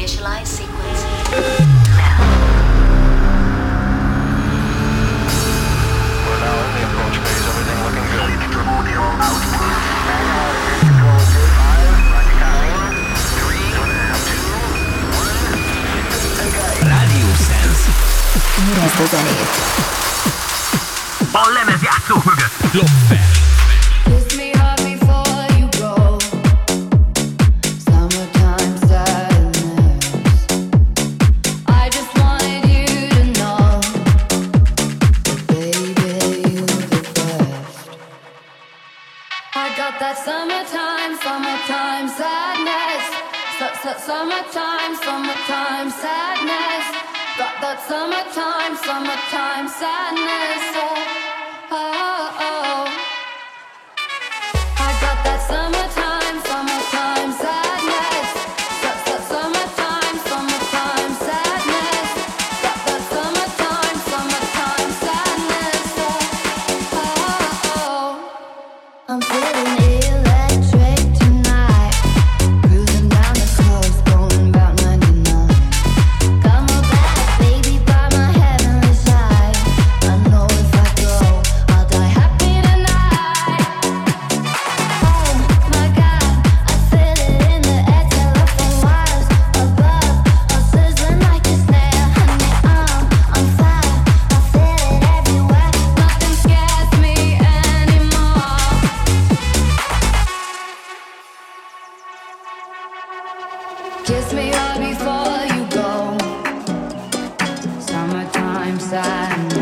Initialize sequence now. We're now in the approach phase. Everything looking good. Primordial output. Control good. Mögött. Lopfer. Time.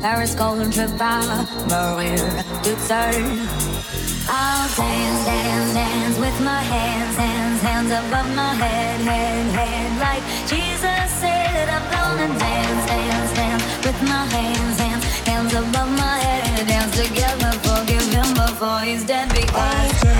Paris, Golden Trevor, Maria Dutzer. I'll dance, dance, dance with my hands, hands, hands above my head, head, head. Like Jesus said, I'm gonna dance, dance, dance with my hands, hands, hands above my head. Dance together, forgive him before he's dead because.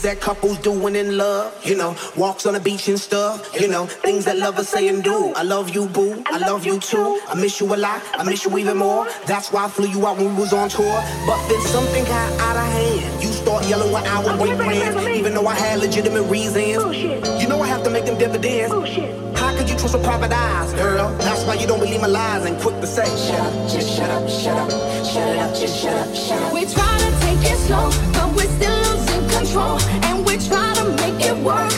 Things that couples doing in love. You know, walks on the beach and stuff. You know, things that lovers say and do. I love you, boo. I love you too. I miss you a lot. I miss you even more. That's why I flew you out when we was on tour. But then something got out of hand. You start yelling when I would break plans, even though I had legitimate reasons. You know I have to make them dividends. How could you trust with private eyes, girl? That's why you don't believe my lies and quick to say, shut up, just shut up, shut up, shut up, just shut up, shut up. We try to take it slow, but we're still control. And we try to make it work,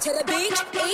to the beach,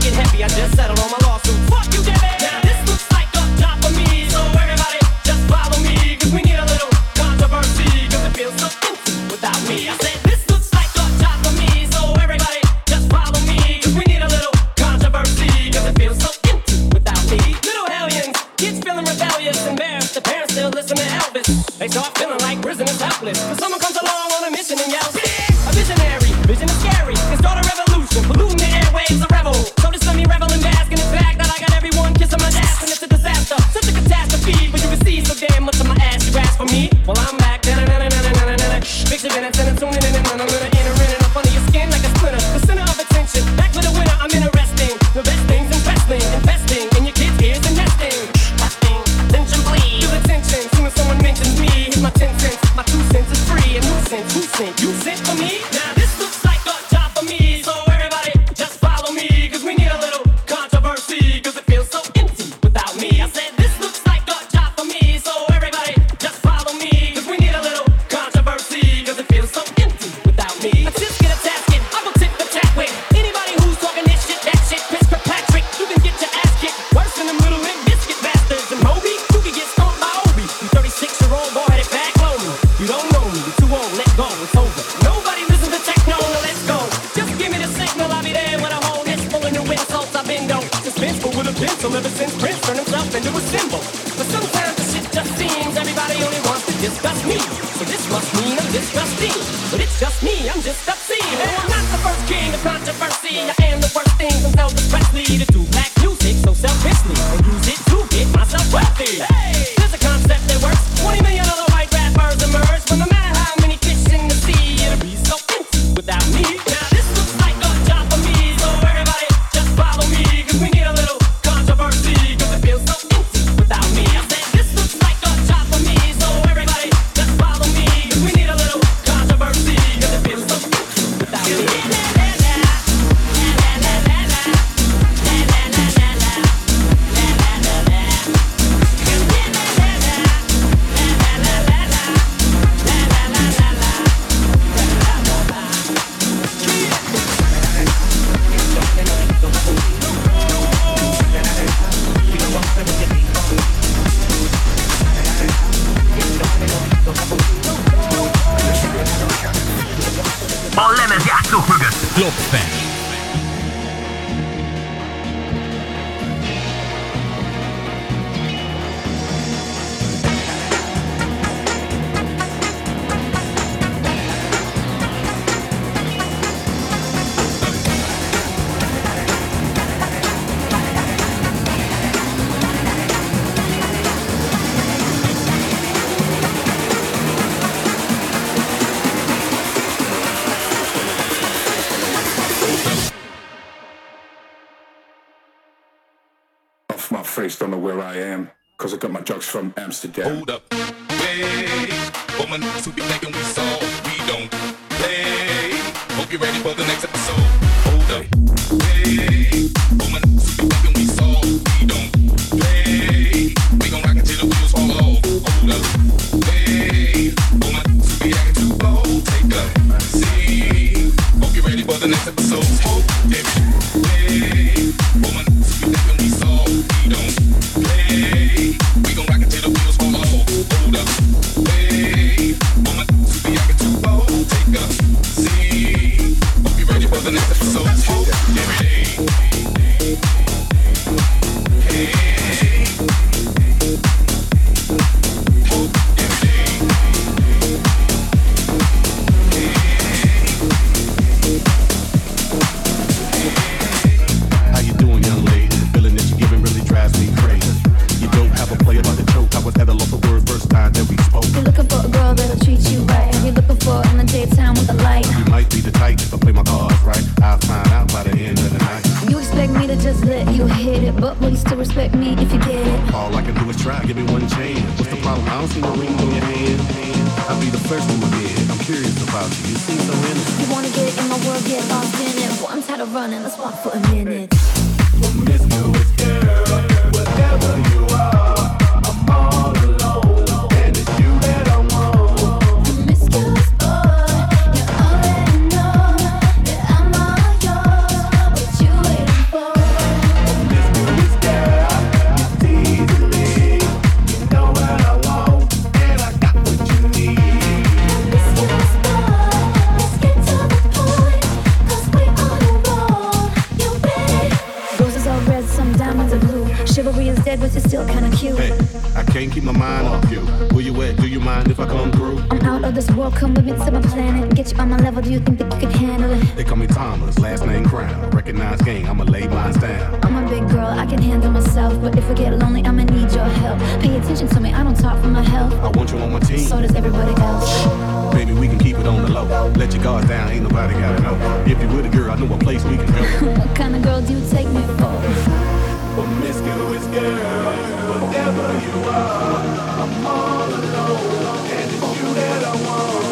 to get heavy. I just settled on my Amsterdam. Hold up. Wait. Woman, be thinking we saw, we don't play. Hope you're ready for the next episode. Hold up. Woman, who be thinking we saw, we don't play. We gon' rock until the fall off. Hold up. Woman, be acting too bold, take a seat. Ready for the next episode. Hold it. Wait. Woman, who be thinking we saw, we don't play. Respect me if you get it? All I can do is try. Give me one chance. What's the problem? I don't see no ring on your hand. I'll be the first in my bed. I'm curious about you. You seem so innocent. You wanna get in my world, get lost in it. Boy, I'm tired of running. Let's walk for a minute. Come with me to my planet. Get you on my level, do you think that you can handle it? They call me Thomas, last name Crown. Recognize gang, I'ma lay mine down. I'm a big girl, I can handle myself. But if I get lonely, I'ma need your help. Pay attention to me, I don't talk for my health. I want you on my team. So does everybody else. Baby, we can keep it on the low. Let your guards down, ain't nobody gotta know. If you with a girl, I know a place we can go. what kind of girl do you take me for? Promiscuous girl, whatever you are, I'm all alone, and it's you that I want.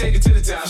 Take it to the top.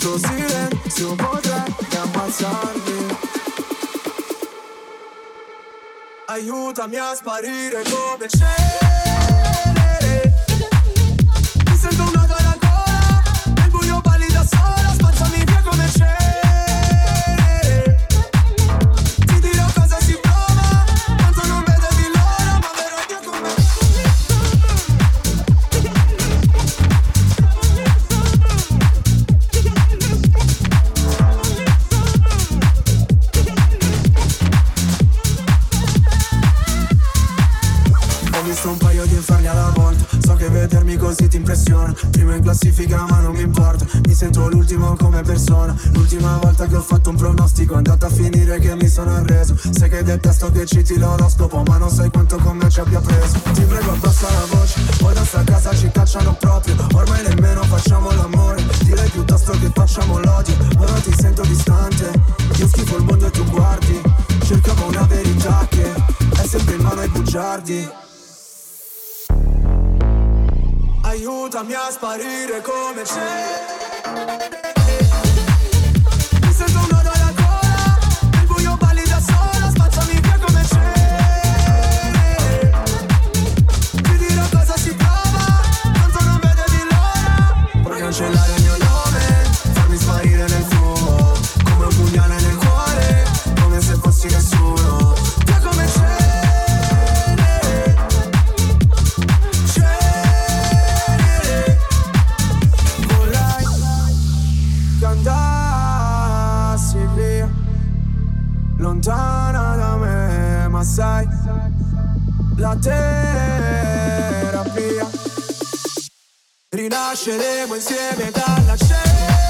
Questo silenzio potrebbe ammazzarmi. Aiutami a sparire come c'è. figa ma non mi importa. Mi sento l'ultimo come persona. L'ultima volta che ho fatto un pronostico è andata a finire che mi sono arreso. Sai che detesto che citi l'oroscopo Ma non sai quanto con me ci abbia preso. Ti prego comparire come c'è. ma sai, la terapia. Rinasceremo insieme dalla cena.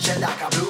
Definition like a Blu-ray.